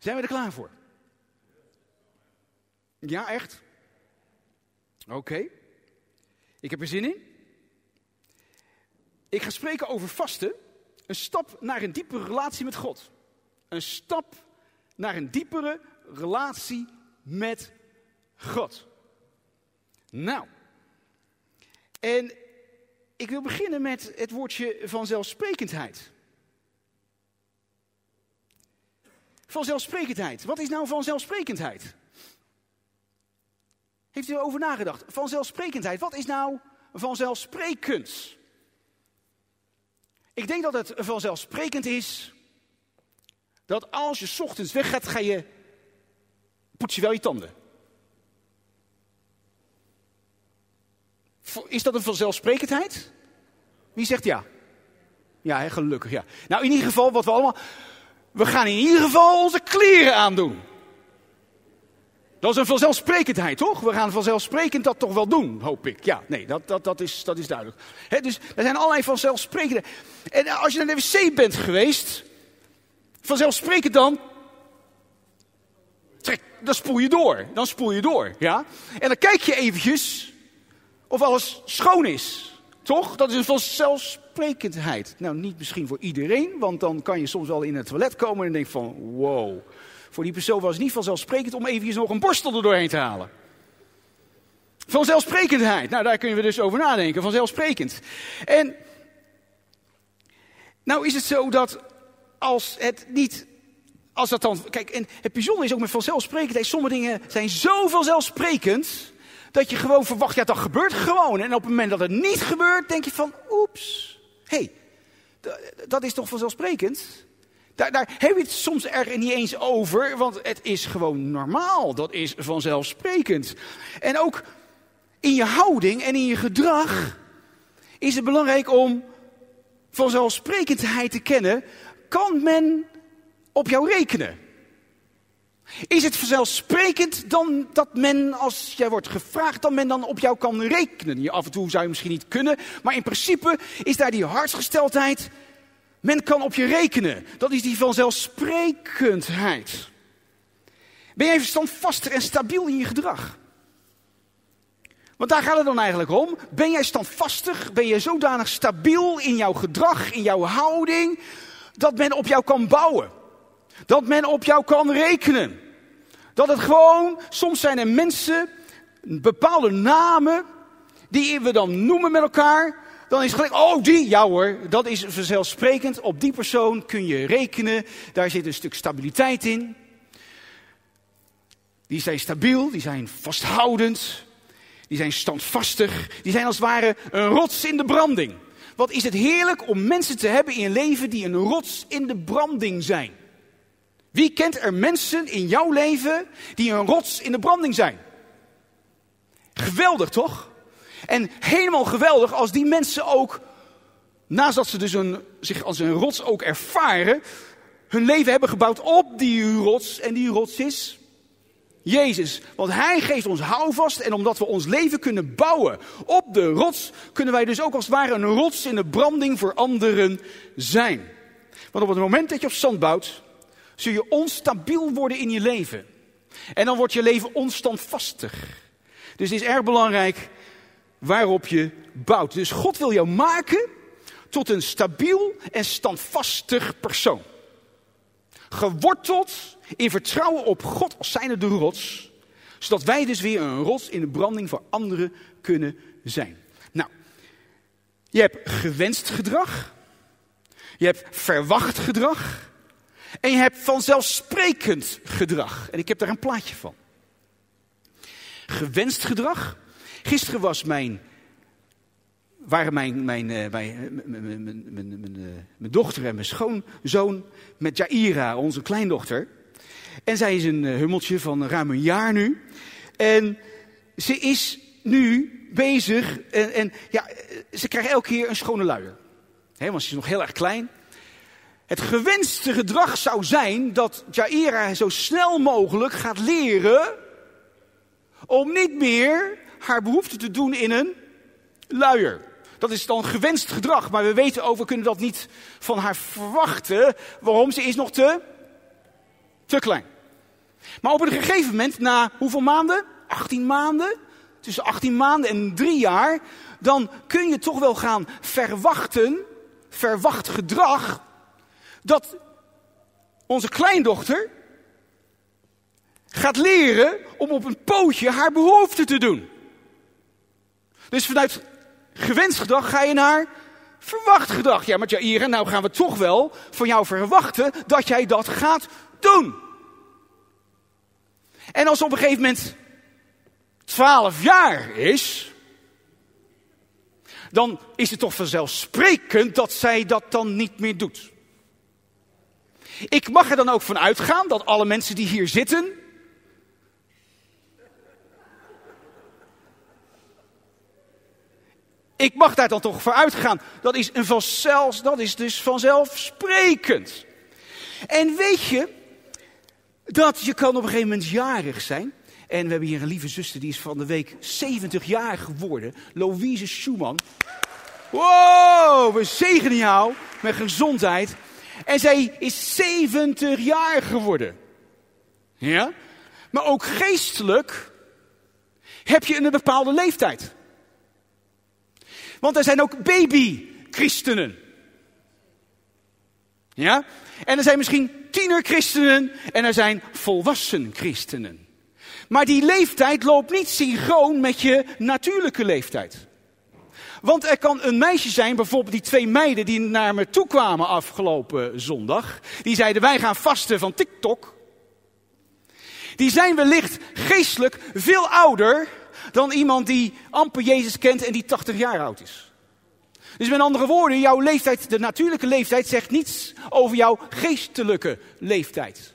Zijn we er klaar voor? Ja, echt? Oké. Ik heb er zin in. Ik ga spreken over vasten. Een stap naar een diepere relatie met God. Een stap naar een diepere relatie met God. Nou. En ik wil beginnen met het woordje vanzelfsprekendheid. Vanzelfsprekendheid. Wat is nou vanzelfsprekendheid? Heeft u erover nagedacht? Vanzelfsprekendheid. Wat is nou vanzelfsprekend? Ik denk dat het vanzelfsprekend is dat als je ochtends weggaat, ga je, poets je wel je tanden. Is dat een vanzelfsprekendheid? Wie zegt ja? Ja, gelukkig ja. Nou, in ieder geval, wat we allemaal. We gaan in ieder geval onze kleren aandoen. Dat is een vanzelfsprekendheid, toch? We gaan vanzelfsprekend dat toch wel doen, hoop ik. Ja, nee, dat, dat, dat, is, dat is duidelijk. dus er zijn allerlei vanzelfsprekende. En als je naar de wc bent geweest, vanzelfsprekend dan. Trek, dan spoel je door. Dan spoel je door, ja? En dan kijk je eventjes of alles schoon is. Toch? Dat is een vanzelfsprekendheid. Nou, niet misschien voor iedereen, want dan kan je soms wel in het toilet komen en denk van, wow. Voor die persoon was het niet vanzelfsprekend om eventjes nog een borstel er doorheen te halen. Vanzelfsprekendheid. Nou, daar kunnen we dus over nadenken. Vanzelfsprekend. En nou is het zo dat als het niet. Als dat dan. Kijk, en het bijzondere is ook met vanzelfsprekendheid. Sommige dingen zijn zo vanzelfsprekend. Dat je gewoon verwacht, ja, dat gebeurt gewoon. En op het moment dat het niet gebeurt, denk je van, oeps. Hé, hey, dat is toch vanzelfsprekend? Daar, daar heb je het soms er niet eens over, want het is gewoon normaal. Dat is vanzelfsprekend. En ook in je houding en in je gedrag is het belangrijk om vanzelfsprekendheid te kennen. Kan men op jou rekenen? Is het vanzelfsprekend dan dat men, als jij wordt gevraagd, dat men dan op jou kan rekenen? Af en toe zou je misschien niet kunnen, maar in principe is daar die hartsgesteldheid men kan op je rekenen. Dat is die vanzelfsprekendheid. Ben jij standvastig en stabiel in je gedrag? Want daar gaat het dan eigenlijk om. Ben jij standvastig? Ben je zodanig stabiel in jouw gedrag, in jouw houding, dat men op jou kan bouwen? Dat men op jou kan rekenen? Dat het gewoon, soms zijn er mensen, bepaalde namen, die we dan noemen met elkaar, dan is gelijk, oh die, ja hoor, dat is vanzelfsprekend. Op die persoon kun je rekenen, daar zit een stuk stabiliteit in. Die zijn stabiel, die zijn vasthoudend, die zijn standvastig, die zijn als het ware een rots in de branding. Wat is het heerlijk om mensen te hebben in je leven die een rots in de branding zijn. Wie kent er mensen in jouw leven die een rots in de branding zijn? Geweldig toch? En helemaal geweldig als die mensen ook, naast dat ze dus een, zich als een rots ook ervaren, hun leven hebben gebouwd op die rots. En die rots is Jezus. Want Hij geeft ons houvast en omdat we ons leven kunnen bouwen op de rots, kunnen wij dus ook als het ware een rots in de branding voor anderen zijn. Want op het moment dat je op zand bouwt, zul je onstabiel worden in je leven. En dan wordt je leven onstandvastig. Dus het is erg belangrijk waarop je bouwt. Dus God wil jou maken tot een stabiel en standvastig persoon. Geworteld in vertrouwen op God als zijnde de rots. Zodat wij dus weer een rots in de branding voor anderen kunnen zijn. Nou, je hebt gewenst gedrag. Je hebt verwacht gedrag. En je hebt vanzelfsprekend gedrag. En ik heb daar een plaatje van. Gewenst gedrag Gisteren was mijn, waren mijn, mijn, eh, mijn, mijn, mijn, eh, mijn dochter en mijn schoonzoon met Jaira, onze kleindochter. En zij is een eh, hummeltje van ruim een jaar nu. En ze is nu bezig en, en ja, ze krijgt elke keer een schone luier. He, want ze is nog heel erg klein. Het gewenste gedrag zou zijn dat Jaira zo snel mogelijk gaat leren om niet meer haar behoefte te doen in een luier. Dat is dan gewenst gedrag, maar we weten ook, we kunnen dat niet van haar verwachten. Waarom? Ze is nog te, Te klein. Maar op een gegeven moment, na hoeveel maanden? 18 maanden? Tussen 18 maanden en 3 jaar. Dan kun je toch wel gaan verwachten, verwacht gedrag, dat onze kleindochter gaat leren om op een pootje haar behoefte te doen. Dus vanuit gewenst gedrag ga je naar verwacht gedrag. Ja, maar Jair, nou gaan we toch wel van jou verwachten dat jij dat gaat doen. En als op een gegeven moment 12 jaar is, dan is het toch vanzelfsprekend dat zij dat dan niet meer doet. Ik mag er dan ook van uitgaan dat alle mensen die hier zitten. Ik mag daar dan toch voor uitgaan. Dat is, een dat is dus vanzelfsprekend. En weet je dat je kan op een gegeven moment jarig zijn. En we hebben hier een lieve zuster, die is van de week 70 jaar geworden. Louise Schumann. Wow, we zegenen jou met gezondheid. En zij is 70 jaar geworden. Ja? Maar ook geestelijk heb je een bepaalde leeftijd. Want er zijn ook baby-christenen. Ja? En er zijn misschien tiener-christenen en er zijn volwassen christenen. Maar die leeftijd loopt niet synchroon met je natuurlijke leeftijd. Want er kan een meisje zijn, bijvoorbeeld die twee meiden die naar me toe kwamen afgelopen zondag. Die zeiden wij gaan vasten van TikTok. Die zijn wellicht geestelijk veel ouder dan iemand die amper Jezus kent en die 80 jaar oud is. Dus met andere woorden, jouw leeftijd, de natuurlijke leeftijd, zegt niets over jouw geestelijke leeftijd.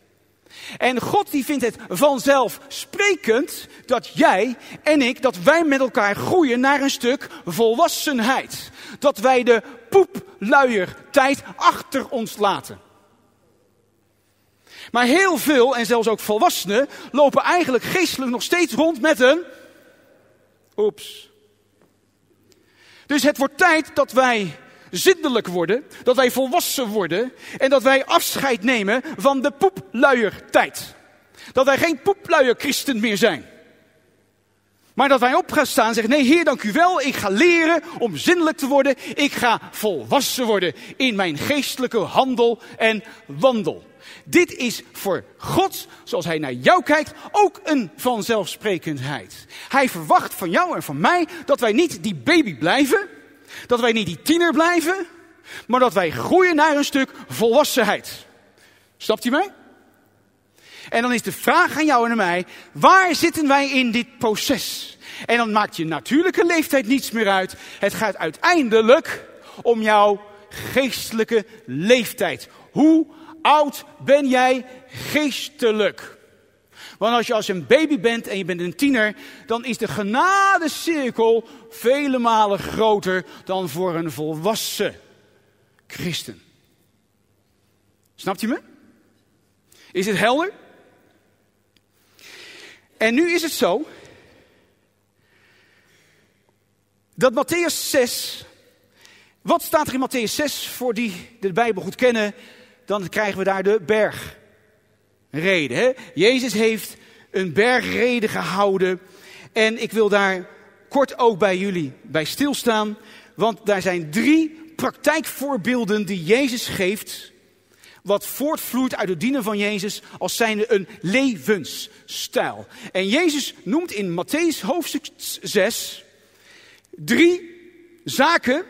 En God die vindt het vanzelfsprekend dat jij en ik, dat wij met elkaar groeien naar een stuk volwassenheid. Dat wij de poepluier tijd achter ons laten. Maar heel veel, en zelfs ook volwassenen, lopen eigenlijk geestelijk nog steeds rond met een... Oeps. Dus het wordt tijd dat wij zindelijk worden, dat wij volwassen worden en dat wij afscheid nemen van de poepluiertijd. Dat wij geen poepluier christen meer zijn. Maar dat wij op gaan staan en zeggen, nee Heer dank u wel, ik ga leren om zinnelijk te worden. Ik ga volwassen worden in mijn geestelijke handel en wandel. Dit is voor God, zoals Hij naar jou kijkt, ook een vanzelfsprekendheid. Hij verwacht van jou en van mij dat wij niet die baby blijven, dat wij niet die tiener blijven, maar dat wij groeien naar een stuk volwassenheid. Snapt u mij? En dan is de vraag aan jou en aan mij, waar zitten wij in dit proces? En dan maakt je natuurlijke leeftijd niets meer uit. Het gaat uiteindelijk om jouw geestelijke leeftijd. Hoe oud ben jij geestelijk? Want als je als een baby bent en je bent een tiener, dan is de genadecirkel vele malen groter dan voor een volwassen christen. Snapt u me? Is het helder? En nu is het zo dat Matthäus 6. Wat staat er in Matthäus 6 voor die de Bijbel goed kennen? Dan krijgen we daar de bergreden. Hè? Jezus heeft een bergreden gehouden. En ik wil daar kort ook bij jullie bij stilstaan. Want daar zijn drie praktijkvoorbeelden die Jezus geeft wat voortvloeit uit het dienen van Jezus als zijnde een levensstijl. En Jezus noemt in Matthäus hoofdstuk 6 drie zaken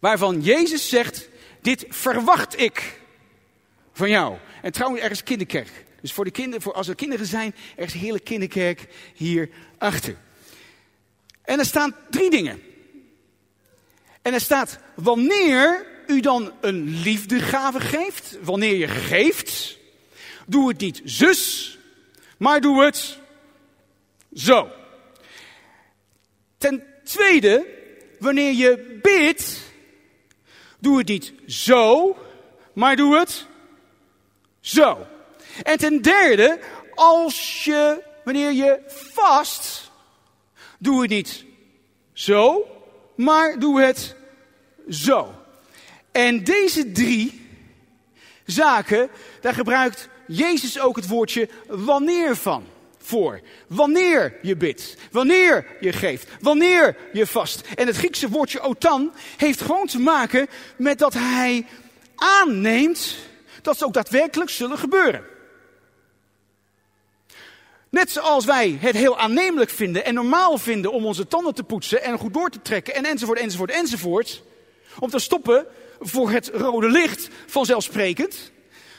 waarvan Jezus zegt, dit verwacht ik van jou. En trouwens, ergens kinderkerk. Dus voor de kinderen, voor als er kinderen zijn, er is een hele kinderkerk hier achter. En er staan drie dingen. En er staat, wanneer u dan een liefdegave geeft, wanneer je geeft, doe het niet zus, maar doe het zo. Ten tweede, wanneer je bidt, doe het niet zo, maar doe het zo. En ten derde, als je, wanneer je vast, doe het niet zo, maar doe het zo. En deze drie zaken, daar gebruikt Jezus ook het woordje wanneer van voor. Wanneer je bidt, wanneer je geeft, wanneer je vast. En het Griekse woordje otan heeft gewoon te maken met dat hij aanneemt dat ze ook daadwerkelijk zullen gebeuren. Net zoals wij het heel aannemelijk vinden en normaal vinden om onze tanden te poetsen en goed door te trekken en enzovoort, enzovoort, enzovoort. Om te stoppen voor het rode licht vanzelfsprekend.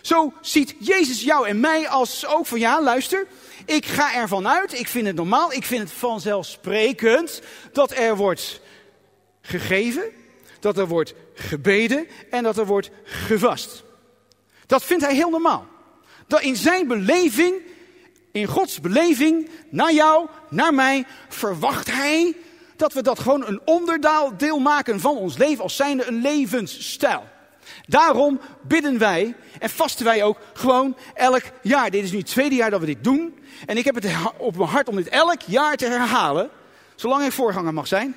Zo ziet Jezus jou en mij als ook van ja, luister, ik ga ervan uit, ik vind het normaal, ik vind het vanzelfsprekend dat er wordt gegeven, dat er wordt gebeden en dat er wordt gevast. Dat vindt hij heel normaal. Dat in zijn beleving, in Gods beleving, naar jou, naar mij, verwacht hij dat we dat gewoon een onderdeel maken van ons leven als zijnde een levensstijl. Daarom bidden wij en vasten wij ook gewoon elk jaar. Dit is nu het tweede jaar dat we dit doen. En ik heb het op mijn hart om dit elk jaar te herhalen, zolang ik voorganger mag zijn.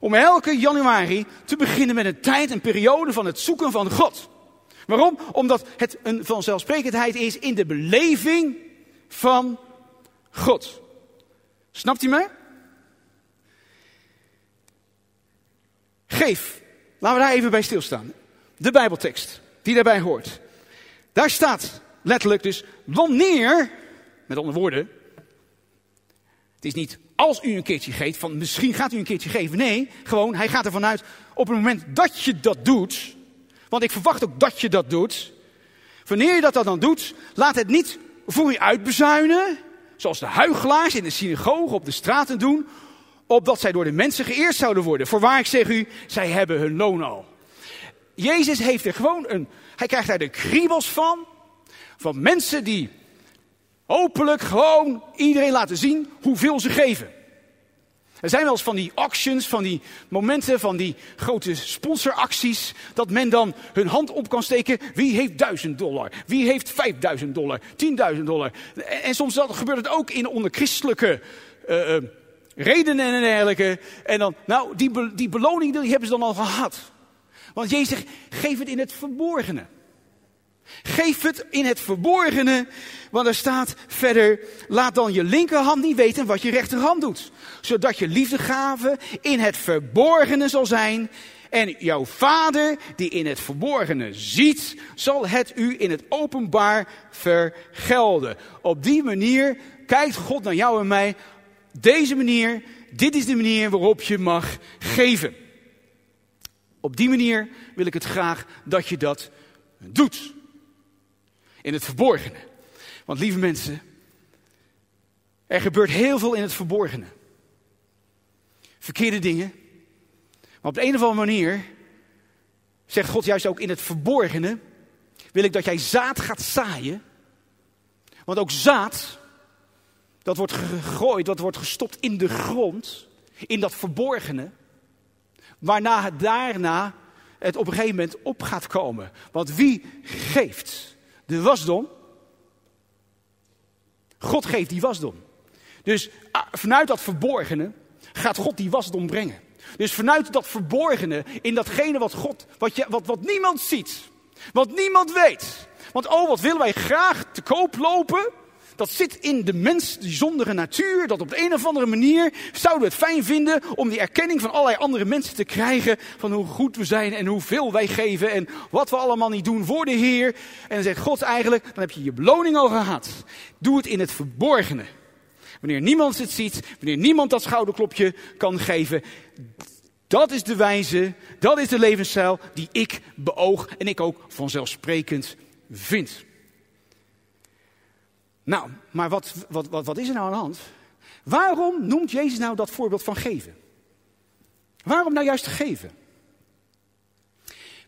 Om elke januari te beginnen met een tijd, een periode van het zoeken van God. Waarom? Omdat het een vanzelfsprekendheid is in de beleving van God. Snapt u me? Geef. Laten we daar even bij stilstaan. De Bijbeltekst die daarbij hoort. Daar staat letterlijk dus wanneer, met andere woorden, het is niet als u een keertje geeft, van misschien gaat u een keertje geven. Nee, gewoon, hij gaat ervan uit op het moment dat je dat doet, want ik verwacht ook dat je dat doet. Wanneer je dat dan doet, laat het niet voor je uitbezuinen, zoals de huigelaars in de synagoge op de straten doen, opdat zij door de mensen geëerd zouden worden. Voorwaar ik zeg u, zij hebben hun loon al. Jezus heeft er gewoon een, hij krijgt daar de kriebels van, van mensen die hopelijk gewoon iedereen laten zien hoeveel ze geven. Er zijn wel eens van die auctions, van die momenten, van die grote sponsoracties, dat men dan hun hand op kan steken. Wie heeft 1000 dollar? Wie heeft 5000 dollar? 10.000 dollar? En, soms gebeurt het ook in onder christelijke uh, redenen en dergelijke. En dan, nou, die, die beloning die hebben ze dan al gehad. Want Jezus zegt, geef het in het verborgene. Geef het in het verborgene, want er staat verder, laat dan je linkerhand niet weten wat je rechterhand doet. Zodat je liefdegave in het verborgene zal zijn. En jouw vader, die in het verborgene ziet, zal het u in het openbaar vergelden. Op die manier kijkt God naar jou en mij. Deze manier, dit is de manier waarop je mag geven. Op die manier wil ik het graag dat je dat doet in het verborgene. Want lieve mensen, er gebeurt heel veel in het verborgene. Verkeerde dingen. Maar op de een of andere manier zegt God juist ook in het verborgene, wil ik dat jij zaad gaat zaaien. Want ook zaad, dat wordt gegooid, dat wordt gestopt in de grond, in dat verborgene. Waarna het daarna het op een gegeven moment op gaat komen. Want wie geeft? De wasdom. God geeft die wasdom. Dus ah, vanuit dat verborgene gaat God die wasdom brengen. Dus vanuit dat verborgene, in datgene wat God, wat, je, wat, wat niemand ziet, wat niemand weet. Want oh, wat willen wij graag te koop lopen? Dat zit in de mens, die zondere natuur. Dat op de een of andere manier zouden we het fijn vinden om die erkenning van allerlei andere mensen te krijgen. Van hoe goed we zijn en hoeveel wij geven en wat we allemaal niet doen voor de Heer. En dan zegt God eigenlijk, dan heb je je beloning al gehad. Doe het in het verborgene. Wanneer niemand het ziet, wanneer niemand dat schouderklopje kan geven. Dat is de wijze, dat is de levensstijl die ik beoog en ik ook vanzelfsprekend vind. Nou, maar wat, wat, wat, wat is er nou aan de hand? Waarom noemt Jezus nou dat voorbeeld van geven? Waarom nou juist geven?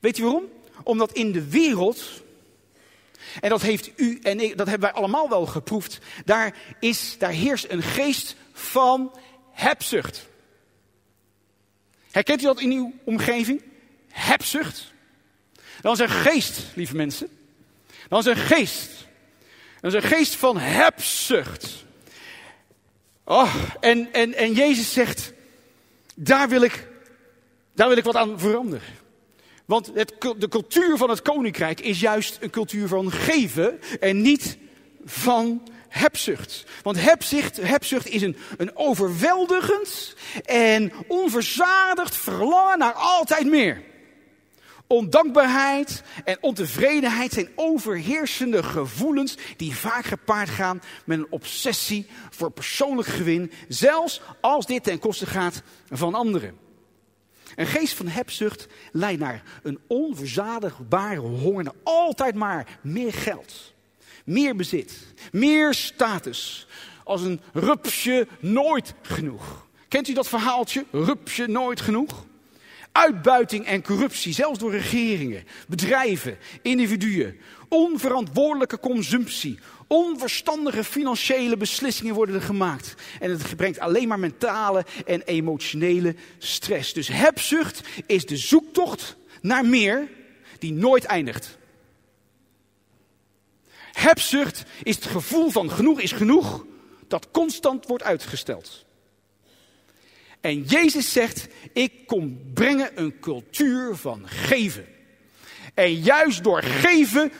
Weet je waarom? Omdat in de wereld, en dat heeft u en ik, dat hebben wij allemaal wel geproefd, daar, is, daar heerst een geest van hebzucht. Herkent u dat in uw omgeving? Hebzucht. Dat is een geest, lieve mensen. Dat is een geest dat is een geest van hebzucht. Oh, en, en, en Jezus zegt, daar wil, ik, daar wil ik wat aan veranderen. Want het, de cultuur van het koninkrijk is juist een cultuur van geven en niet van hebzucht. Want hebzucht, hebzucht is een, een overweldigend en onverzadigd verlangen naar altijd meer. Ondankbaarheid en ontevredenheid zijn overheersende gevoelens die vaak gepaard gaan met een obsessie voor persoonlijk gewin, zelfs als dit ten koste gaat van anderen. Een geest van hebzucht leidt naar een onverzadigbare honger naar altijd maar meer geld, meer bezit, meer status. Als een rupsje nooit genoeg. Kent u dat verhaaltje? Rupsje nooit genoeg? Uitbuiting en corruptie, zelfs door regeringen, bedrijven, individuen. Onverantwoordelijke consumptie. Onverstandige financiële beslissingen worden er gemaakt. En het brengt alleen maar mentale en emotionele stress. Dus hebzucht is de zoektocht naar meer die nooit eindigt. Hebzucht is het gevoel van genoeg is genoeg dat constant wordt uitgesteld. En Jezus zegt, ik kom brengen een cultuur van geven. En juist door geven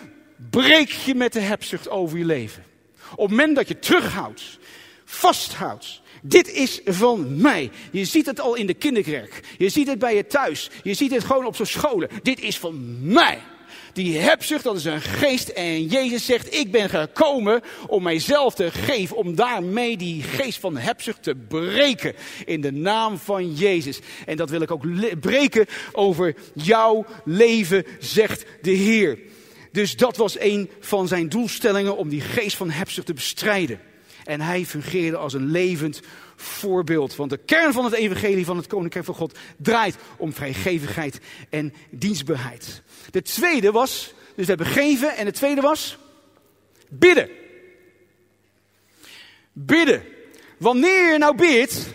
breek je met de hebzucht over je leven. Op het moment dat je terughoudt, vasthoudt. Dit is van mij. Je ziet het al in de kinderkerk. Je ziet het bij je thuis. Je ziet het gewoon op zo'n scholen. Dit is van mij. Die hebzucht, dat is een geest. En Jezus zegt, ik ben gekomen om mijzelf te geven. Om daarmee die geest van hebzucht te breken. In de naam van Jezus. En dat wil ik ook breken over jouw leven, zegt de Heer. Dus dat was een van zijn doelstellingen om die geest van hebzucht te bestrijden. En hij fungeerde als een levend voorbeeld. Want de kern van het evangelie van het Koninkrijk van God draait om vrijgevigheid en dienstbaarheid. De tweede was, dus we hebben geven en de tweede was bidden. Bidden. Wanneer je nou bidt,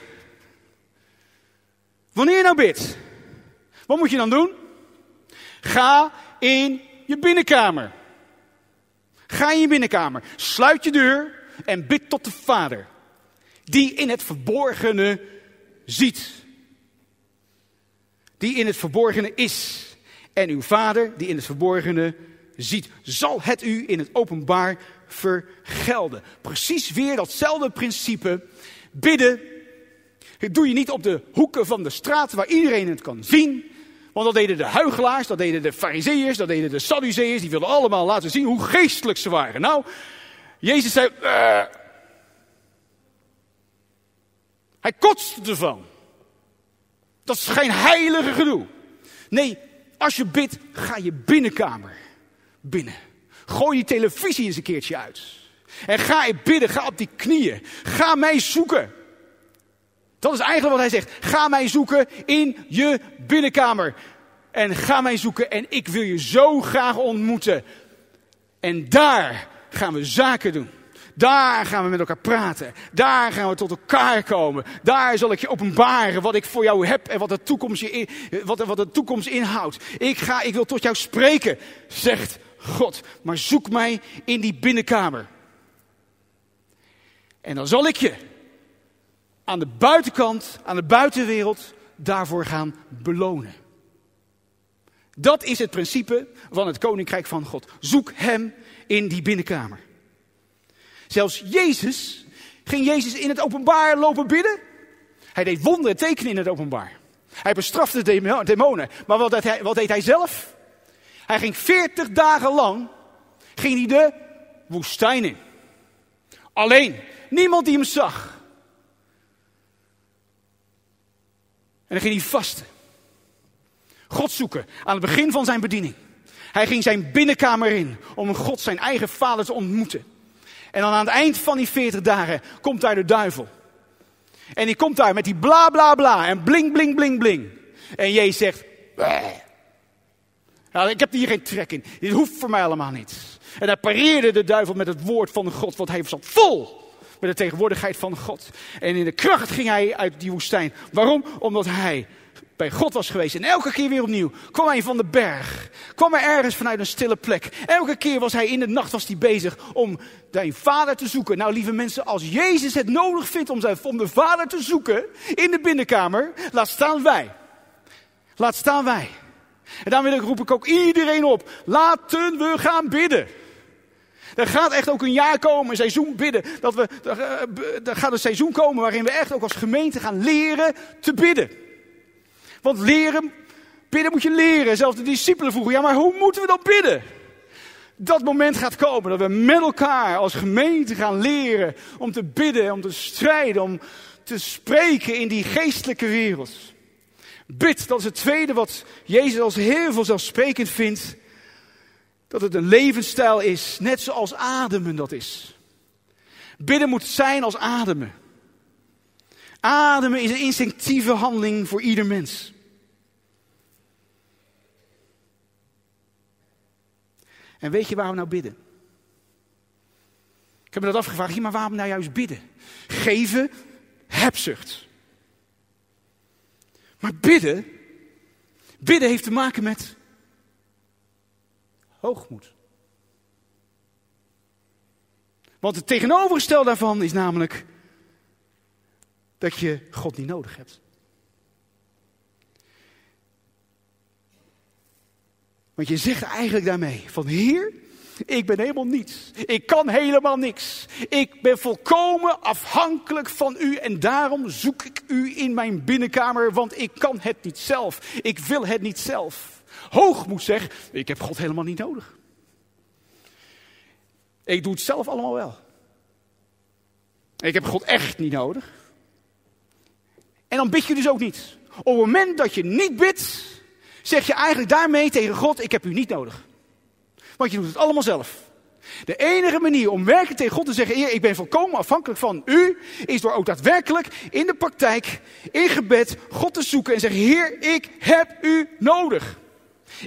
wanneer je nou bidt, wat moet je dan doen? Ga in je binnenkamer. Ga in je binnenkamer. Sluit je deur en bid tot de Vader. Die in het verborgene ziet. Die in het verborgene is. En uw Vader, die in het verborgene ziet, zal het u in het openbaar vergelden. Precies weer datzelfde principe. Bidden. Doe je niet op de hoeken van de straat waar iedereen het kan zien. Want dat deden de huigelaars, dat deden de fariseeërs, dat deden de sadduceërs. Die wilden allemaal laten zien hoe geestelijk ze waren. Nou, Jezus zei... Uh, hij kotste ervan. Dat is geen heilige gedoe. Nee, als je bidt, ga je binnenkamer binnen. Gooi die televisie eens een keertje uit. En ga je bidden, ga op die knieën. Ga mij zoeken. Dat is eigenlijk wat hij zegt. Ga mij zoeken in je binnenkamer. En ga mij zoeken en ik wil je zo graag ontmoeten. En daar gaan we zaken doen. Daar gaan we met elkaar praten. Daar gaan we tot elkaar komen. Daar zal ik je openbaren wat ik voor jou heb en wat de toekomst, je wat, wat de toekomst inhoudt. Ik, ga, ik wil tot jou spreken, zegt God. Maar zoek mij in die binnenkamer. En dan zal ik je aan de buitenkant, aan de buitenwereld, daarvoor gaan belonen. Dat is het principe van het koninkrijk van God. Zoek hem in die binnenkamer. Zelfs Jezus, ging Jezus in het openbaar lopen bidden? Hij deed wonderen tekenen in het openbaar. Hij bestrafte de demonen. Maar wat deed, hij, zelf? Hij ging 40 dagen lang ging hij de woestijn in. Alleen, niemand die hem zag. En dan ging hij vasten. God zoeken aan het begin van zijn bediening. Hij ging zijn binnenkamer in om God, zijn eigen vader, te ontmoeten. En dan aan het eind van die 40 dagen komt daar de duivel. En die komt daar met die bla bla bla en bling bling bling bling. En Jezus zegt, nou, ik heb hier geen trek in. Dit hoeft voor mij allemaal niet. En hij pareerde de duivel met het woord van God, want hij zat vol met de tegenwoordigheid van God. En in de kracht ging hij uit die woestijn. Waarom? Omdat hij bij God was geweest. En elke keer weer opnieuw kwam hij van de berg. Kwam hij ergens vanuit een stille plek. Elke keer was hij in de nacht was hij bezig om zijn vader te zoeken. Nou, lieve mensen, als Jezus het nodig vindt om, zijn, om de vader te zoeken in de binnenkamer, laat staan wij. Laat staan wij. En wil ik, roep ik ook iedereen op. Laten we gaan bidden. Er gaat echt ook een jaar komen, een seizoen bidden. Dat we, er gaat een seizoen komen waarin we echt ook als gemeente gaan leren te bidden. Want leren, bidden moet je leren. Zelfs de discipelen vroegen, ja maar hoe moeten we dan bidden? Dat moment gaat komen dat we met elkaar als gemeente gaan leren om te bidden, om te strijden, om te spreken in die geestelijke wereld. Bid, dat is het tweede wat Jezus als heel vanzelfsprekend vindt. Dat het een levensstijl is, net zoals ademen dat is. Bidden moet zijn als ademen. Ademen is een instinctieve handeling voor ieder mens. En weet je waarom we nou bidden? Ik heb me dat afgevraagd, maar waarom nou juist bidden? Geven, hebzucht. Maar bidden, bidden heeft te maken met hoogmoed. Want het tegenovergestelde daarvan is namelijk dat je God niet nodig hebt. Want je zegt eigenlijk daarmee van Heer, ik ben helemaal niets. Ik kan helemaal niks. Ik ben volkomen afhankelijk van u en daarom zoek ik u in mijn binnenkamer, want ik kan het niet zelf. Ik wil het niet zelf. Hoogmoed zegt, ik heb God helemaal niet nodig. Ik doe het zelf allemaal wel. Ik heb God echt niet nodig. En dan bid je dus ook niet. Op het moment dat je niet bidt, zeg je eigenlijk daarmee tegen God: Ik heb u niet nodig. Want je doet het allemaal zelf. De enige manier om werkelijk tegen God te zeggen: Heer, ik ben volkomen afhankelijk van u, is door ook daadwerkelijk in de praktijk, in gebed, God te zoeken en zeggen: Heer, ik heb u nodig.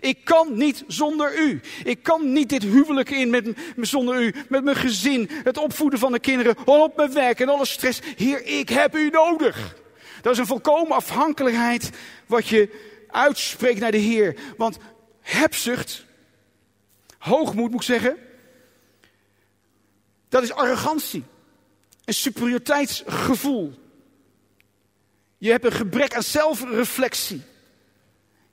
Ik kan niet zonder u. Ik kan niet dit huwelijk in met, zonder u, met mijn gezin, het opvoeden van de kinderen, op mijn werk en alle stress. Heer, ik heb u nodig. Dat is een volkomen afhankelijkheid wat je uitspreekt naar de Heer. Want hebzucht, hoogmoed moet ik zeggen, dat is arrogantie. Een superioriteitsgevoel. Je hebt een gebrek aan zelfreflectie.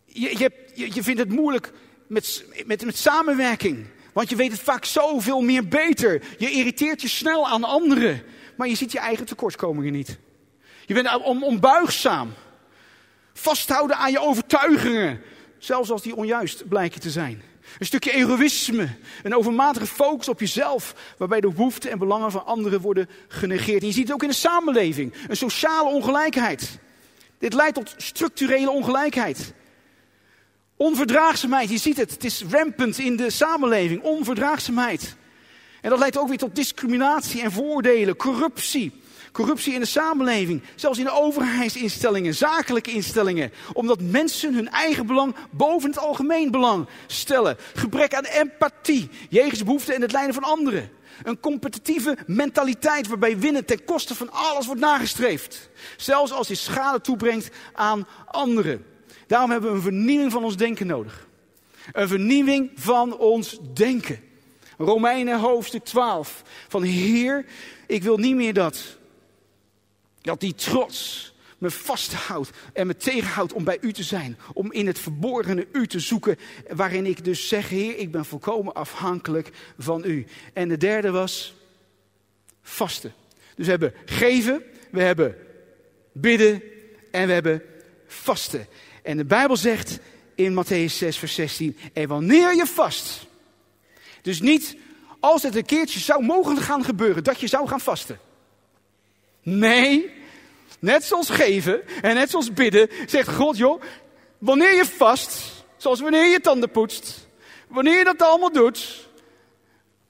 Je, je, je vindt het moeilijk met, met, met samenwerking. Want je weet het vaak zoveel meer beter. Je irriteert je snel aan anderen. Maar je ziet je eigen tekortkomingen niet. Je bent onbuigzaam. Vasthouden aan je overtuigingen. Zelfs als die onjuist blijken te zijn. Een stukje egoïsme. Een overmatige focus op jezelf. Waarbij de behoeften en belangen van anderen worden genegeerd. En je ziet het ook in de samenleving. Een sociale ongelijkheid. Dit leidt tot structurele ongelijkheid. Onverdraagzaamheid, je ziet het. Het is rampant in de samenleving. Onverdraagzaamheid. En dat leidt ook weer tot discriminatie en voordelen, corruptie. Corruptie in de samenleving, zelfs in de overheidsinstellingen, zakelijke instellingen. Omdat mensen hun eigen belang boven het algemeen belang stellen. Gebrek aan empathie, jegens behoeften en het lijden van anderen. Een competitieve mentaliteit waarbij winnen ten koste van alles wordt nagestreefd. Zelfs als je schade toebrengt aan anderen. Daarom hebben we een vernieuwing van ons denken nodig. Een vernieuwing van ons denken. Romeinen hoofdstuk 12. Van Heer, ik wil niet meer dat dat die trots me vasthoudt en me tegenhoudt om bij u te zijn. Om in het verborgene u te zoeken. Waarin ik dus zeg, Heer, ik ben volkomen afhankelijk van u. En de derde was vasten. Dus we hebben geven, we hebben bidden en we hebben vasten. En de Bijbel zegt in Matthäus 6, vers 16: En wanneer je vast. Dus niet als het een keertje zou mogen gaan gebeuren dat je zou gaan vasten. Nee, net zoals geven en net zoals bidden, zegt God, joh, wanneer je vast, zoals wanneer je tanden poetst, wanneer je dat allemaal doet,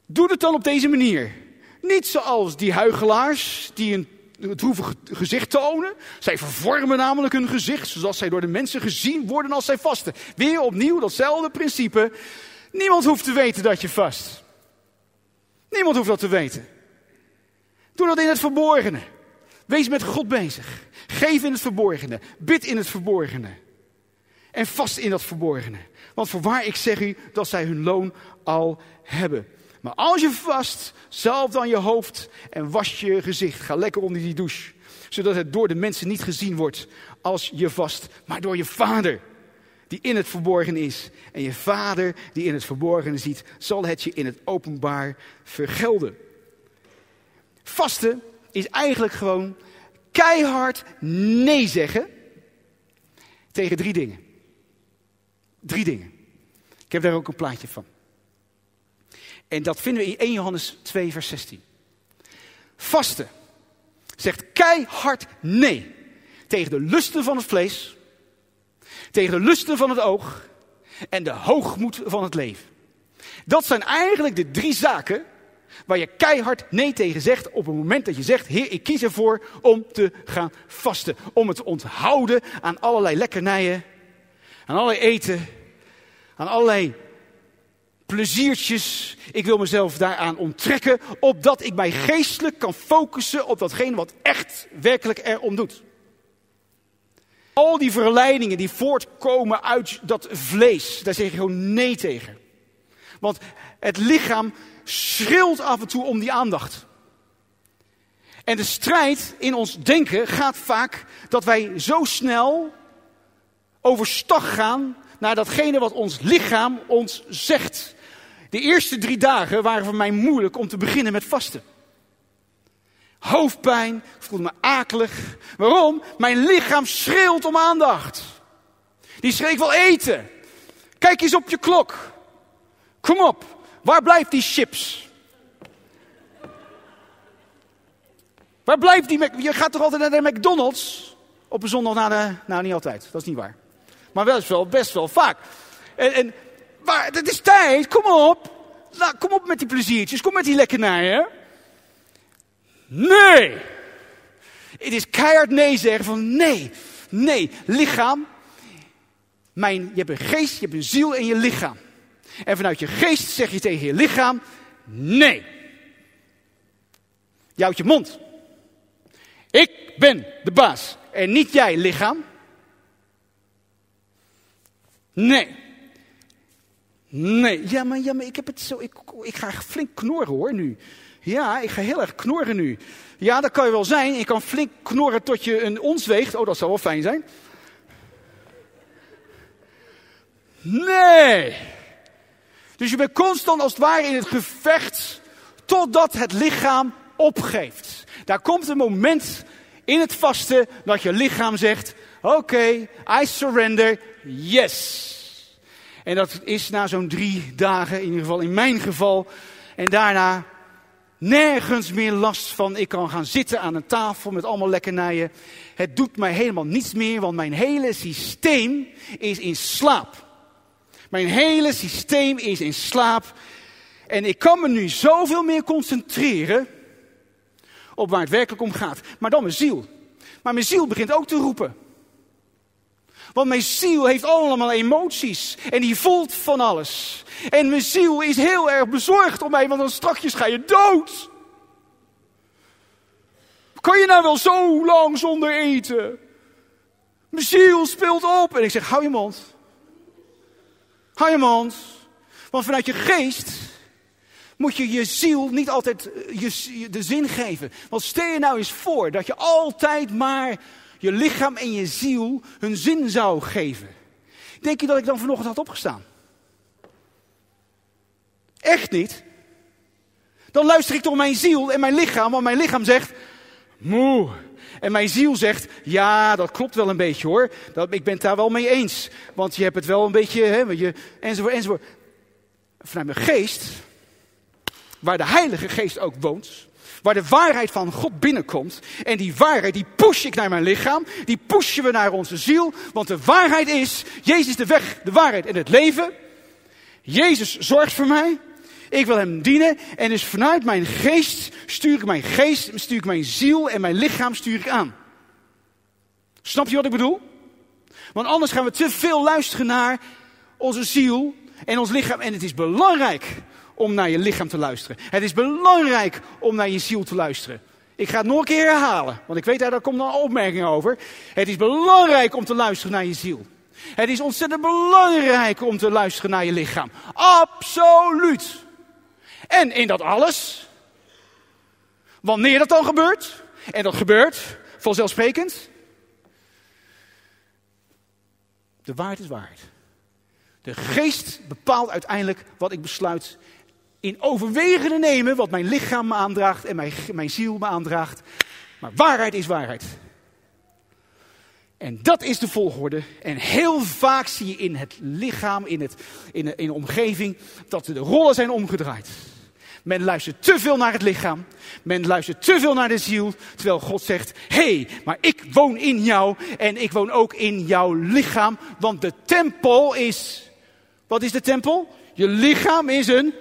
doe het dan op deze manier. Niet zoals die huigelaars die een het droevige gezicht tonen. Zij vervormen namelijk hun gezicht, zodat zij door de mensen gezien worden als zij vasten. Weer opnieuw datzelfde principe. Niemand hoeft te weten dat je vast. Niemand hoeft dat te weten. Doe dat in het verborgene. Wees met God bezig. Geef in het verborgene. Bid in het verborgene. En vast in dat verborgene. Want voorwaar ik zeg u dat zij hun loon al hebben. Maar als je vast, zalf dan je hoofd en was je gezicht. Ga lekker onder die douche. Zodat het door de mensen niet gezien wordt als je vast, maar door je vader die in het verborgen is. En je vader die in het verborgen ziet, zal het je in het openbaar vergelden. Vasten is eigenlijk gewoon keihard nee zeggen tegen drie dingen. Drie dingen. Ik heb daar ook een plaatje van. En dat vinden we in 1 Johannes 2, vers 16. Vasten zegt keihard nee tegen de lusten van het vlees, tegen de lusten van het oog en de hoogmoed van het leven. Dat zijn eigenlijk de drie zaken waar je keihard nee tegen zegt op het moment dat je zegt, Heer, ik kies ervoor om te gaan vasten. Om het te onthouden aan allerlei lekkernijen, aan allerlei eten, aan allerlei pleziertjes. Ik wil mezelf daaraan onttrekken, opdat ik mij geestelijk kan focussen op datgene wat echt werkelijk erom doet. Al die verleidingen die voortkomen uit dat vlees, daar zeg je gewoon nee tegen. Want het lichaam schreeuwt af en toe om die aandacht. En de strijd in ons denken gaat vaak dat wij zo snel overstag gaan naar datgene wat ons lichaam ons zegt. De eerste drie dagen waren voor mij moeilijk om te beginnen met vasten. Hoofdpijn, ik voelde me akelig. Waarom? Mijn lichaam schreeuwt om aandacht. Die schreeuwt wel eten. Kijk eens op je klok. Kom op, waar blijft die chips? Waar blijft die? Je gaat toch altijd naar de McDonald's? Op een zondag na de... Nou, niet altijd. Dat is niet waar. Maar wel, wel best wel vaak. En, en maar het is tijd. Kom op. Nou, kom op met die pleziertjes. Kom met die lekkernijen. Nee. Het is keihard nee zeggen van nee. Nee. Lichaam. Mijn, je hebt een geest, je hebt een ziel en je lichaam. En vanuit je geest zeg je tegen je lichaam: nee. Je houdt je mond. Ik ben de baas en niet jij, lichaam. Nee. Nee, ja maar, ja, maar ik heb het zo. Ik, ik ga flink knorren hoor nu. Ja, ik ga heel erg knorren nu. Ja, dat kan je wel zijn. Je kan flink knorren tot je een ons weegt. Oh, dat zou wel fijn zijn. Nee. Dus je bent constant als het ware in het gevecht totdat het lichaam opgeeft. Daar komt een moment in het vasten dat je lichaam zegt: Oké, I surrender, yes. En dat is na zo'n drie dagen, in ieder geval in mijn geval. En daarna nergens meer last van. Ik kan gaan zitten aan een tafel met allemaal lekkernijen. Het doet mij helemaal niets meer, want mijn hele systeem is in slaap. Mijn hele systeem is in slaap. En ik kan me nu zoveel meer concentreren op waar het werkelijk om gaat. Maar dan mijn ziel. Maar mijn ziel begint ook te roepen. Want mijn ziel heeft allemaal emoties. En die voelt van alles. En mijn ziel is heel erg bezorgd om mij, want dan strakjes ga je dood. Kan je nou wel zo lang zonder eten? Mijn ziel speelt op. En ik zeg, hou je mond. Hou je mond. Want vanuit je geest moet je je ziel niet altijd eh, je, de zin geven. Want stel je nou eens voor dat je altijd maar je lichaam en je ziel hun zin zou geven. Denk je dat ik dan vanochtend had opgestaan? Echt niet. Dan luister ik door mijn ziel en mijn lichaam, want mijn lichaam zegt, moe. En mijn ziel zegt, ja, dat klopt wel een beetje hoor. Dat, ik ben het daar wel mee eens. Want je hebt het wel een beetje, hè, je, enzovoort, enzovoort. Vanuit mijn geest, waar de Heilige Geest ook woont, Waar de waarheid van God binnenkomt. En die waarheid, die push ik naar mijn lichaam. Die pushen we naar onze ziel. Want de waarheid is, Jezus is de weg, de waarheid en het leven. Jezus zorgt voor mij. Ik wil hem dienen. En dus vanuit mijn geest stuur ik mijn geest, stuur ik mijn ziel en mijn lichaam stuur ik aan. Snap je wat ik bedoel? Want anders gaan we te veel luisteren naar onze ziel en ons lichaam. En het is belangrijk om naar je lichaam te luisteren. Het is belangrijk om naar je ziel te luisteren. Ik ga het nog een keer herhalen, want ik weet dat daar komt een opmerking over. Het is belangrijk om te luisteren naar je ziel. Het is ontzettend belangrijk om te luisteren naar je lichaam. Absoluut. En in dat alles, wanneer dat dan gebeurt, en dat gebeurt vanzelfsprekend, de waarheid is waarheid. De geest bepaalt uiteindelijk wat ik besluit in overwegende nemen wat mijn lichaam me aandraagt en mijn, mijn ziel me aandraagt. Maar waarheid is waarheid. En dat is de volgorde. En heel vaak zie je in het lichaam, in, het, in, de, in de omgeving, dat de rollen zijn omgedraaid. Men luistert te veel naar het lichaam. Men luistert te veel naar de ziel. Terwijl God zegt: Hé, hey, maar ik woon in jou. En ik woon ook in jouw lichaam. Want de tempel is. Wat is de tempel? Je lichaam is een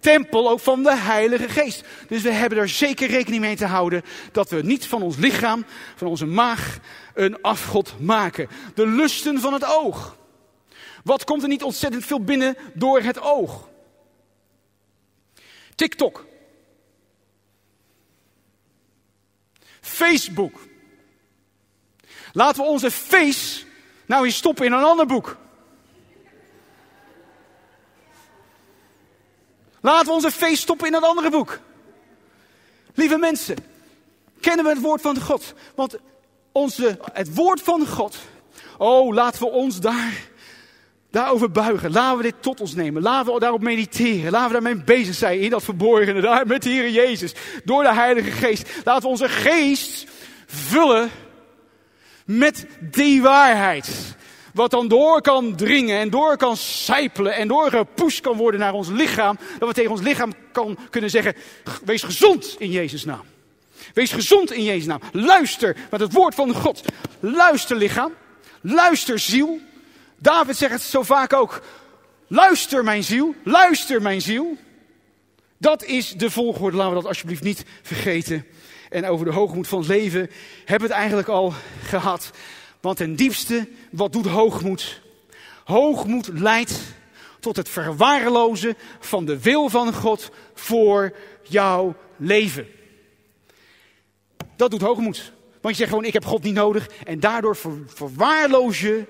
tempel ook van de Heilige Geest. Dus we hebben er zeker rekening mee te houden dat we niet van ons lichaam, van onze maag, een afgod maken. De lusten van het oog. Wat komt er niet ontzettend veel binnen door het oog? TikTok. Facebook. Laten we onze face nou eens stoppen in een ander boek. Laten we onze feest stoppen in een andere boek. Lieve mensen, kennen we het woord van God? Want onze, het woord van God, oh, laten we ons daar, daarover buigen. Laten we dit tot ons nemen. Laten we daarop mediteren. Laten we daarmee bezig zijn in dat verborgene, daar met de Heer Jezus. Door de Heilige Geest. Laten we onze geest vullen met die waarheid. Wat dan door kan dringen en door kan sijpelen en doorgepusht kan worden naar ons lichaam. Dat we tegen ons lichaam kan, kunnen zeggen, wees gezond in Jezus' naam. Wees gezond in Jezus' naam. Luister met het woord van God. Luister lichaam. Luister ziel. David zegt het zo vaak ook. Luister mijn ziel. Luister mijn ziel. Dat is de volgorde. Laten we dat alsjeblieft niet vergeten. En over de hoogmoed van het leven hebben we het eigenlijk al gehad. Want ten diepste, wat doet hoogmoed? Hoogmoed leidt tot het verwaarlozen van de wil van God voor jouw leven. Dat doet hoogmoed. Want je zegt gewoon, ik heb God niet nodig. En daardoor verwaarloos je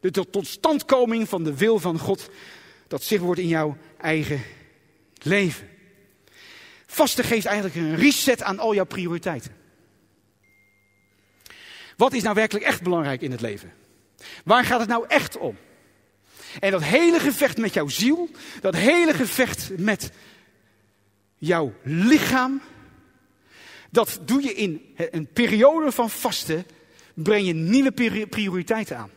de totstandkoming van de wil van God. Dat zicht wordt in jouw eigen leven. Vasten geeft eigenlijk een reset aan al jouw prioriteiten. Wat is nou werkelijk echt belangrijk in het leven? Waar gaat het nou echt om? En dat hele gevecht met jouw ziel, dat hele gevecht met jouw lichaam, dat doe je in een periode van vasten, breng je nieuwe prioriteiten aan.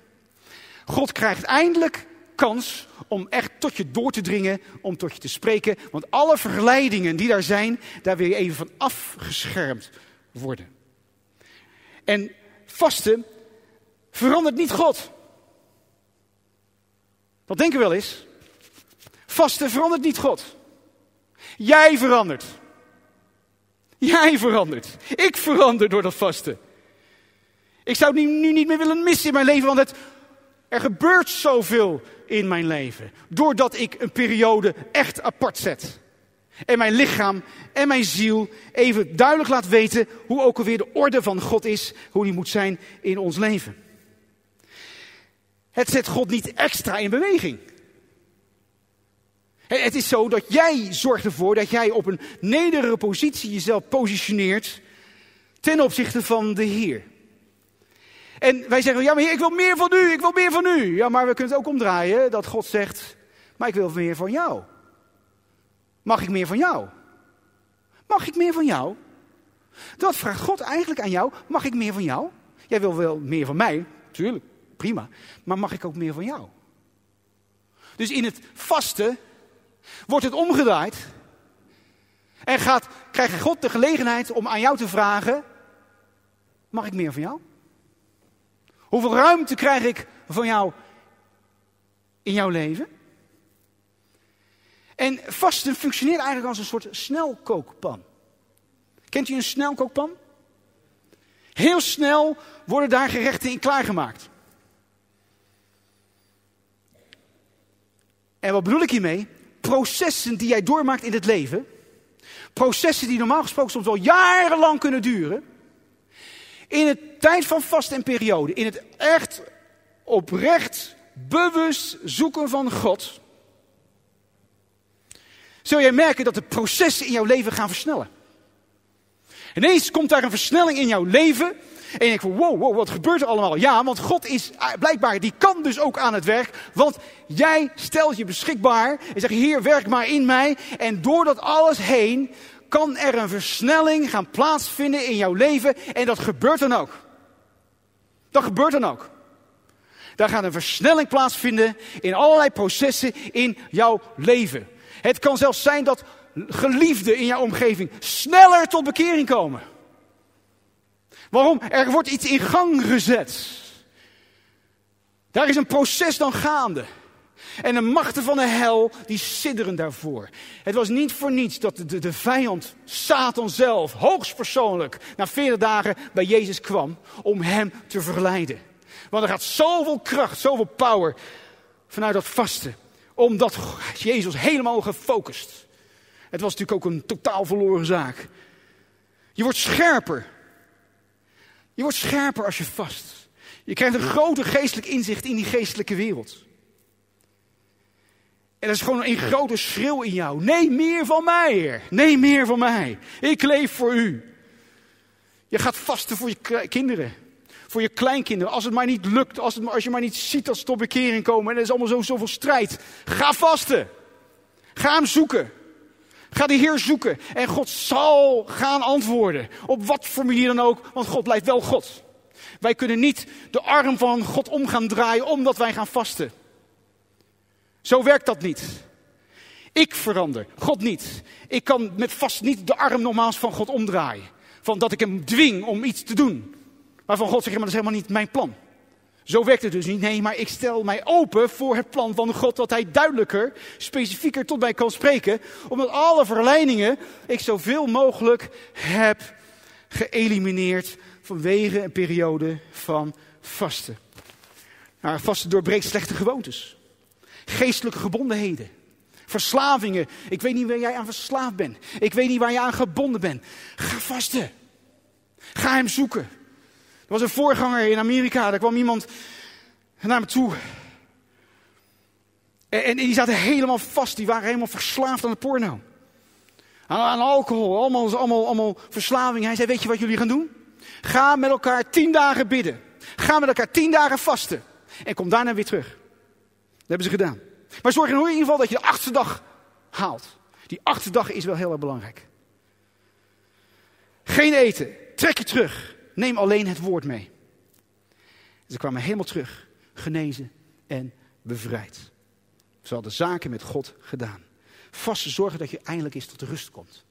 God krijgt eindelijk kans om echt tot je door te dringen, om tot je te spreken. Want alle verleidingen die daar zijn, daar wil je even van afgeschermd worden. En vasten verandert niet God. Dat denken we wel eens. Vasten verandert niet God. Jij verandert. Jij verandert. Ik verander door dat vasten. Ik zou het nu niet meer willen missen in mijn leven, want het, er gebeurt zoveel in mijn leven. Doordat ik een periode echt apart zet. En mijn lichaam en mijn ziel even duidelijk laat weten hoe ook alweer de orde van God is, hoe die moet zijn in ons leven. Het zet God niet extra in beweging. Het is zo dat jij zorgt ervoor dat jij op een nederige positie jezelf positioneert ten opzichte van de Heer. En wij zeggen, ja maar ik wil meer van u, ik wil meer van u. Ja, maar we kunnen het ook omdraaien dat God zegt, maar ik wil meer van jou. Mag ik meer van jou? Mag ik meer van jou? Dat vraagt God eigenlijk aan jou. Mag ik meer van jou? Jij wil wel meer van mij, tuurlijk, prima. Maar mag ik ook meer van jou? Dus in het vasten wordt het omgedraaid. En gaat, krijgt God de gelegenheid om aan jou te vragen: Mag ik meer van jou? Hoeveel ruimte krijg ik van jou in jouw leven? En vasten functioneert eigenlijk als een soort snelkookpan. Kent u een snelkookpan? Heel snel worden daar gerechten in klaargemaakt. En wat bedoel ik hiermee? Processen die jij doormaakt in het leven. Processen die normaal gesproken soms al jarenlang kunnen duren. In het tijd van vast en periode. In het echt oprecht bewust zoeken van God zul jij merken dat de processen in jouw leven gaan versnellen. Ineens komt daar een versnelling in jouw leven. En je denkt van wow, wow, wat gebeurt er allemaal? Ja, want God is eh, blijkbaar, die kan dus ook aan het werk. Want jij stelt je beschikbaar en zegt, Heer, werk maar in mij. En door dat alles heen kan er een versnelling gaan plaatsvinden in jouw leven. En dat gebeurt dan ook. Dat gebeurt dan ook. Daar gaat een versnelling plaatsvinden in allerlei processen in jouw leven. Het kan zelfs zijn dat geliefden in jouw omgeving sneller tot bekering komen. Waarom? Er wordt iets in gang gezet. Daar is een proces dan gaande. En de machten van de hel, die sidderen daarvoor. Het was niet voor niets dat de, de, de vijand, Satan zelf, hoogstpersoonlijk, na 40 dagen bij Jezus kwam om hem te verleiden. Want er gaat zoveel kracht, zoveel power vanuit dat vasten. Omdat Jezus helemaal gefocust. Het was natuurlijk ook een totaal verloren zaak. Je wordt scherper. Je wordt scherper als je vast. Je krijgt een groter geestelijk inzicht in die geestelijke wereld. En dat is gewoon een grote schreeuw in jou. Nee, meer van mij, Heer. Nee, meer van mij. Ik leef voor u. Je gaat vasten voor je kinderen. Voor je kleinkinderen. Als het maar niet lukt. Als, het, als je maar niet ziet dat ze tot bekering komen. En er is allemaal zo, zoveel strijd. Ga vasten. Ga hem zoeken. Ga de Heer zoeken. En God zal gaan antwoorden. Op wat voor manier dan ook. Want God blijft wel God. Wij kunnen niet de arm van God om gaan draaien omdat wij gaan vasten. Zo werkt dat niet. Ik verander, God niet. Ik kan met vast niet de arm nogmaals van God omdraaien. Van dat ik hem dwing om iets te doen. Maar van God zeg je, maar dat is helemaal niet mijn plan. Zo werkt het dus niet. Nee, maar ik stel mij open voor het plan van God, dat hij duidelijker, specifieker tot mij kan spreken. Omdat alle verleidingen ik zoveel mogelijk heb geëlimineerd vanwege een periode van vasten. Nou, vasten doorbreekt slechte gewoontes. Geestelijke gebondenheden. Verslavingen. Ik weet niet waar jij aan verslaafd bent. Ik weet niet waar je aan gebonden bent. Ga vasten. Ga hem zoeken. Er was een voorganger in Amerika. Daar kwam iemand naar me toe. En, die zaten helemaal vast. Die waren helemaal verslaafd aan de porno. Aan, aan alcohol. Allemaal, allemaal, allemaal verslaving. Hij zei, weet je wat jullie gaan doen? Ga met elkaar tien dagen bidden. Ga met elkaar tien dagen vasten. En kom daarna weer terug. Hebben ze gedaan. Maar zorg in ieder geval dat je de achtste dag haalt. Die achtste dag is wel heel erg belangrijk. Geen eten. Trek je terug. Neem alleen het woord mee. Ze kwamen helemaal terug. Genezen en bevrijd. Ze hadden zaken met God gedaan. Vast zorgen dat je eindelijk eens tot rust komt.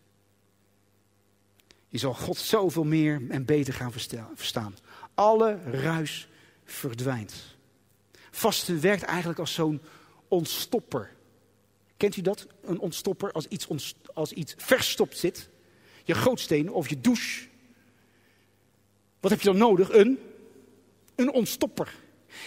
Je zal God zoveel meer en beter gaan verstaan. Alle ruis verdwijnt. Vasten werkt eigenlijk als zo'n ontstopper. Kent u dat? Een ontstopper als iets, als iets verstopt zit. Je gootsteen of je douche. Wat heb je dan nodig? Een, een ontstopper.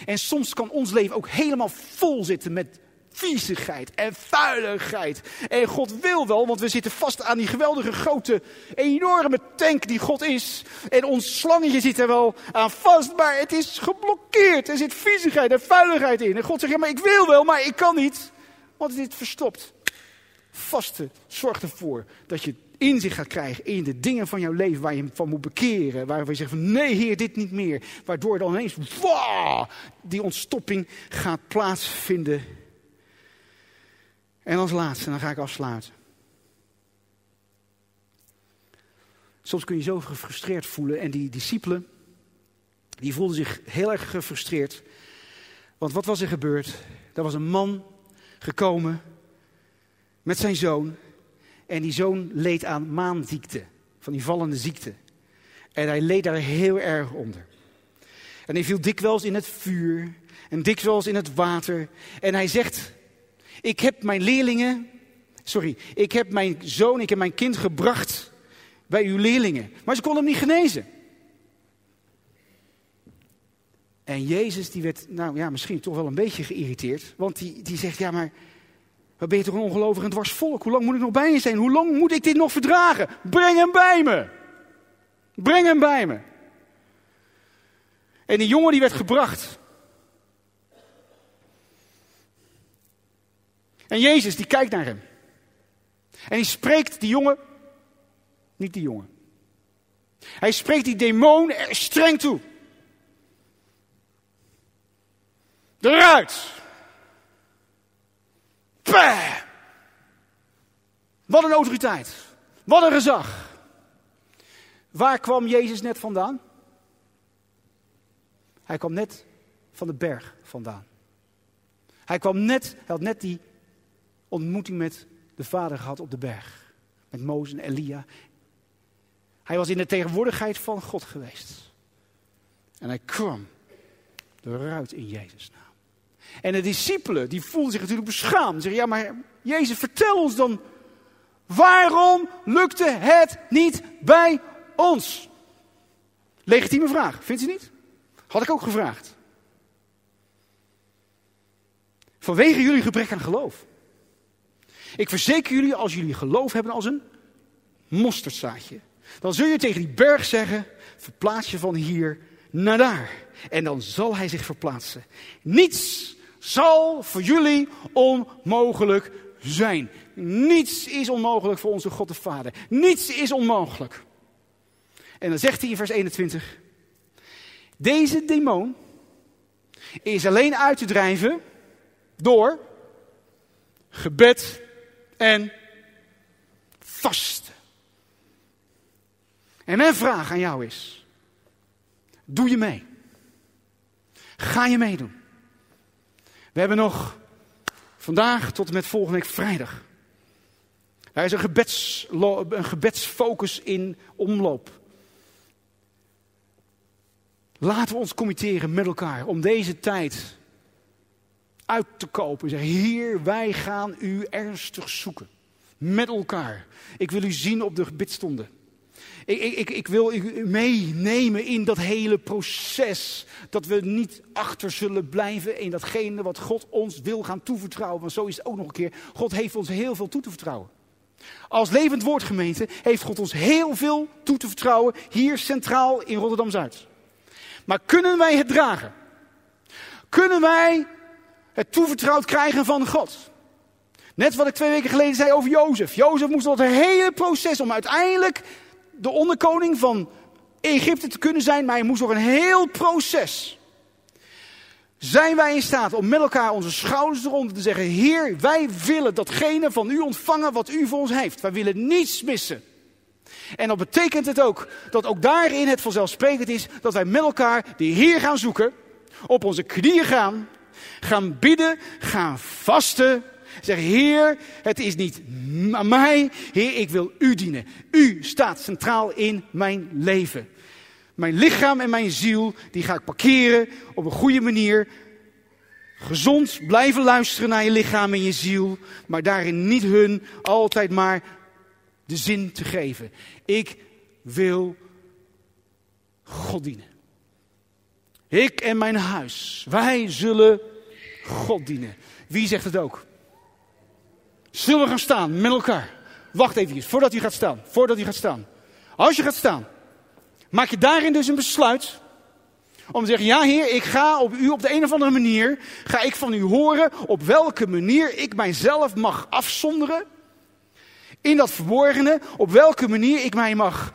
En soms kan ons leven ook helemaal vol zitten met viezigheid en vuiligheid. En God wil wel, want we zitten vast aan die geweldige grote, enorme tank die God is. En ons slangetje zit er wel aan vast, maar het is geblokkeerd. Er zit viezigheid en vuiligheid in. En God zegt, ja, maar ik wil wel, maar ik kan niet, want het is verstopt. Vaste zorgt ervoor dat je inzicht gaat krijgen in de dingen van jouw leven waar je van moet bekeren. Waar je zegt van nee heer, dit niet meer. Waardoor dan ineens, wow, die ontstopping gaat plaatsvinden en als laatste, dan ga ik afsluiten. Soms kun je zo gefrustreerd voelen. En die discipelen, die voelden zich heel erg gefrustreerd. Want wat was er gebeurd? Er was een man gekomen met zijn zoon. En die zoon leed aan maanziekte, van die vallende ziekte. En hij leed daar heel erg onder. En hij viel dikwijls in het vuur en dikwijls in het water. En hij zegt ik heb mijn leerlingen, sorry, ik heb mijn zoon, ik heb mijn kind gebracht bij uw leerlingen. Maar ze konden hem niet genezen. En Jezus die werd, nou ja, misschien toch wel een beetje geïrriteerd. Want die, die zegt, ja maar, wat ben je toch een ongelovig en dwars volk? Hoe lang moet ik nog bij je zijn? Hoe lang moet ik dit nog verdragen? Breng hem bij me. Breng hem bij me. En die jongen die werd gebracht. En Jezus die kijkt naar hem. En die spreekt die jongen, niet die jongen. Hij spreekt die demon streng toe. Eruit! Pah! Wat een autoriteit. Wat een gezag. Waar kwam Jezus net vandaan? Hij kwam net van de berg vandaan. Hij kwam net, hij had net die ontmoeting met de vader gehad op de berg. Met Mozes en Elia. Hij was in de tegenwoordigheid van God geweest. En hij kwam eruit in Jezus' naam. En de discipelen, die voelden zich natuurlijk beschaamd. Zeggen, ja maar Jezus, vertel ons dan, waarom lukte het niet bij ons? Legitieme vraag, vindt u niet? Had ik ook gevraagd. Vanwege jullie gebrek aan geloof. Ik verzeker jullie, als jullie geloof hebben als een mosterdzaadje, dan zul je tegen die berg zeggen: verplaats je van hier naar daar. En dan zal hij zich verplaatsen. Niets zal voor jullie onmogelijk zijn. Niets is onmogelijk voor onze God de Vader. Niets is onmogelijk. En dan zegt hij in vers 21: Deze demon is alleen uit te drijven door gebed en vasten. En mijn vraag aan jou is: doe je mee? Ga je meedoen? We hebben nog vandaag tot en met volgende week vrijdag. Daar is een, gebeds, een gebedsfocus in omloop. Laten we ons committeren met elkaar om deze tijd uit te kopen. Zeg, Heer, wij gaan u ernstig zoeken. Met elkaar. Ik wil u zien op de gebedstonden. Ik, ik, ik, wil u meenemen in dat hele proces. Dat we niet achter zullen blijven in datgene wat God ons wil gaan toevertrouwen. Want zo is het ook nog een keer. God heeft ons heel veel toe te vertrouwen. Als levend woordgemeente heeft God ons heel veel toe te vertrouwen. Hier centraal in Rotterdam Zuid. Maar kunnen wij het dragen? Kunnen wij het toevertrouwd krijgen van God? Net wat ik twee weken geleden zei over Jozef. Jozef moest het hele proces om uiteindelijk de onderkoning van Egypte te kunnen zijn, maar hij moest door een heel proces. Zijn wij in staat om met elkaar onze schouders eronder te zeggen: Heer, wij willen datgene van u ontvangen wat u voor ons heeft. Wij willen niets missen. En dat betekent het ook dat ook daarin het vanzelfsprekend is dat wij met elkaar de Heer gaan zoeken, op onze knieën gaan, gaan bidden, gaan vasten. Zeg, Heer, het is niet aan mij. Heer, ik wil u dienen. U staat centraal in mijn leven. Mijn lichaam en mijn ziel, die ga ik parkeren op een goede manier. Gezond blijven luisteren naar je lichaam en je ziel, maar daarin niet hun altijd maar de zin te geven. Ik wil God dienen. Ik en mijn huis, wij zullen God dienen. Wie zegt het ook? Zullen we gaan staan met elkaar? Wacht even, voordat u gaat staan. Voordat u gaat staan. Als je gaat staan, maak je daarin dus een besluit. Om te zeggen, ja heer, ik ga op u op de een of andere manier, ga ik van u horen op welke manier ik mijzelf mag afzonderen. In dat verborgene, op welke manier ik mij mag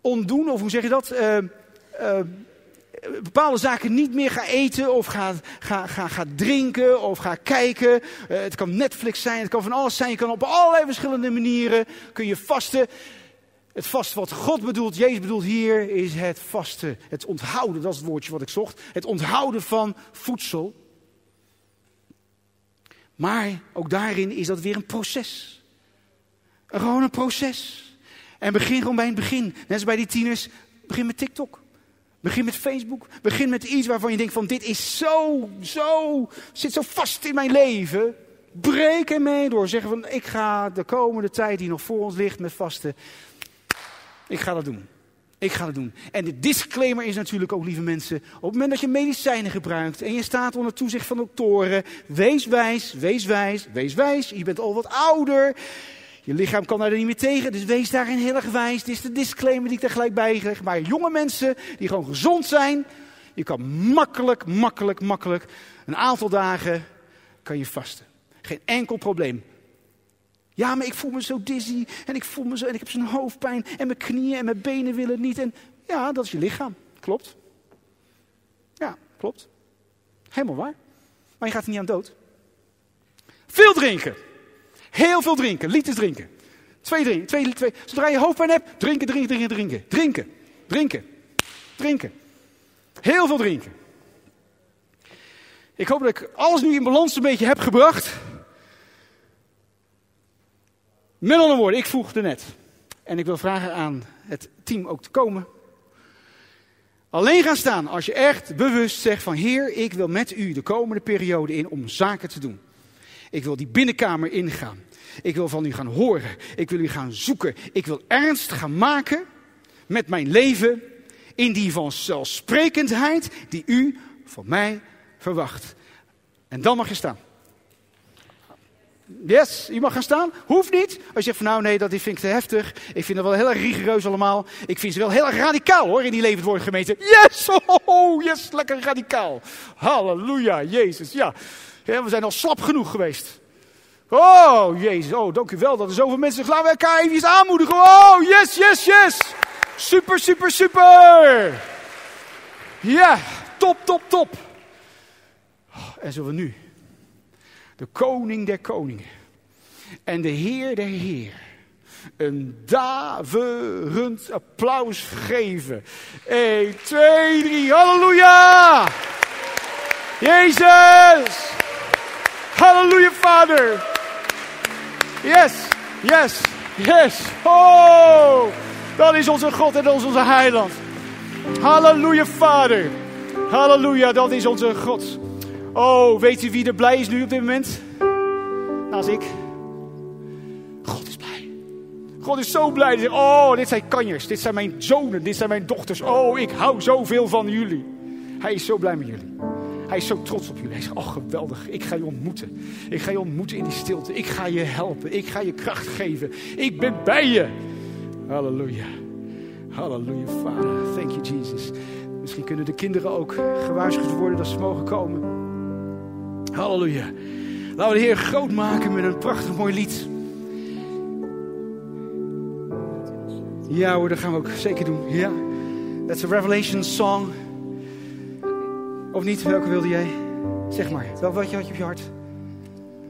ontdoen, of hoe zeg je dat? Uh, bepaalde zaken niet meer ga eten of ga, ga, ga, ga drinken of ga kijken. Uh, het kan Netflix zijn, het kan van alles zijn. Je kan op allerlei verschillende manieren kun je vasten. Het vasten wat God bedoelt, Jezus bedoelt hier, is het vasten. Het onthouden, dat is het woordje wat ik zocht. Het onthouden van voedsel. Maar ook daarin is dat weer een proces. Gewoon een proces. En begin gewoon bij het begin. Net als bij die tieners, begin met TikTok. Begin met Facebook. Begin met iets waarvan je denkt van dit is zo, zo, zit zo vast in mijn leven. Breek ermee door. Zeggen van ik ga de komende tijd die nog voor ons ligt met vasten. Ik ga dat doen. Ik ga dat doen. En de disclaimer is natuurlijk ook, lieve mensen, op het moment dat je medicijnen gebruikt en je staat onder toezicht van doktoren, wees wijs, wees wijs, wees wijs. Je bent al wat ouder. Je lichaam kan daar niet meer tegen, dus wees daarin heel erg wijs. Dit is de disclaimer die ik er gelijk bij leg. Maar jonge mensen die gewoon gezond zijn, je kan makkelijk, makkelijk, makkelijk een aantal dagen kan je vasten. Geen enkel probleem. Ja, maar ik voel me zo dizzy en ik voel me zo en ik heb zo'n hoofdpijn en mijn knieën en mijn benen willen niet. En ja, dat is je lichaam. Klopt. Ja, klopt. Helemaal waar. Maar je gaat er niet aan dood. Veel drinken. Heel veel drinken. Liters drinken. Twee drinken. Twee, twee. Zodra je hoofdpijn hebt, drinken, drinken, drinken, drinken. Drinken. Drinken. Drinken. Heel veel drinken. Ik hoop dat ik alles nu in balans een beetje heb gebracht. Met andere woorden, ik vroeg er net. En ik wil vragen aan het team ook te komen. Alleen gaan staan als je echt bewust zegt van Heer, ik wil met u de komende periode in om zaken te doen. Ik wil die binnenkamer ingaan. Ik wil van u gaan horen. Ik wil u gaan zoeken. Ik wil ernst gaan maken met mijn leven in die vanzelfsprekendheid die u van mij verwacht. En dan mag je staan. Yes, je mag gaan staan. Hoeft niet. Als je zegt van nou nee, dat vind ik te heftig. Ik vind het wel heel erg rigoureus allemaal. Ik vind ze wel heel erg radicaal hoor in die levend gemeente. Yes, oh, yes, lekker radicaal. Halleluja, Jezus. Ja. Ja, we zijn al slap genoeg geweest. Oh, Jezus. Oh, dank u wel dat er zoveel mensen Laten we elkaar even aanmoedigen. Oh, yes, yes, yes. Super, super, super. Ja, top, top, top. En zullen we nu de koning der koningen en de heer der heer een daverend applaus geven. 1, 2, 3, halleluja! Jezus! Halleluja, Vader! Yes, yes, yes! Oh! Dat is onze God en dat is onze heiland. Halleluja, Vader! Halleluja, dat is onze God. Oh, weet u wie er blij is nu op dit moment? Als ik. God is blij. God is zo blij. Oh, dit zijn kanjers. Dit zijn mijn zonen. Dit zijn mijn dochters. Oh, ik hou zoveel van jullie. Hij is zo blij met jullie. Hij is zo trots op jullie. Hij zegt, oh geweldig, ik ga je ontmoeten. Ik ga je ontmoeten in die stilte. Ik ga je helpen. Ik ga je kracht geven. Ik ben bij je. Halleluja. Halleluja, Vader. Thank you, Jesus. Misschien kunnen de kinderen ook gewaarschuwd worden dat ze mogen komen. Halleluja. Laten we de Heer groot maken met een prachtig mooi lied. Ja hoor, dat gaan we ook zeker doen. Ja. That's a Revelation song. Of niet? Welke wilde jij? Zeg maar. Wel, wat je had je op je hart?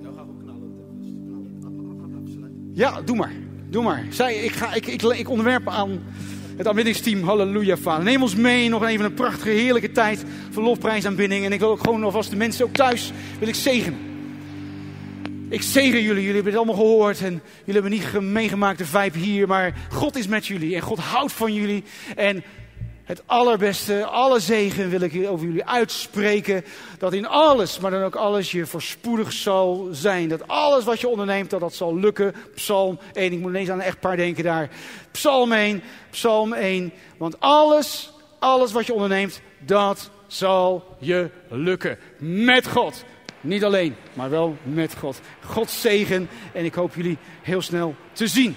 Nou gaan we knallen. Ja, doe maar. Doe maar. Zij, ik, ga, ik, ik, ik onderwerp aan het aanbiddingsteam. Halleluja, Vader. Neem ons mee nog even een prachtige, heerlijke tijd van lofprijsaanbidding. En ik wil ook gewoon alvast de mensen ook thuis wil ik zegenen. Ik zegen jullie. Jullie hebben het allemaal gehoord. En jullie hebben niet meegemaakt de vibe hier. Maar God is met jullie. En God houdt van jullie. En het allerbeste, alle zegen wil ik over jullie uitspreken. Dat in alles, maar dan ook alles, je voorspoedig zal zijn. Dat alles wat je onderneemt, dat dat zal lukken. Psalm 1, ik moet ineens aan een echtpaar denken daar. Psalm 1, Psalm 1. Want alles, alles wat je onderneemt, dat zal je lukken. Met God. Niet alleen, maar wel met God. God zegen en ik hoop jullie heel snel te zien.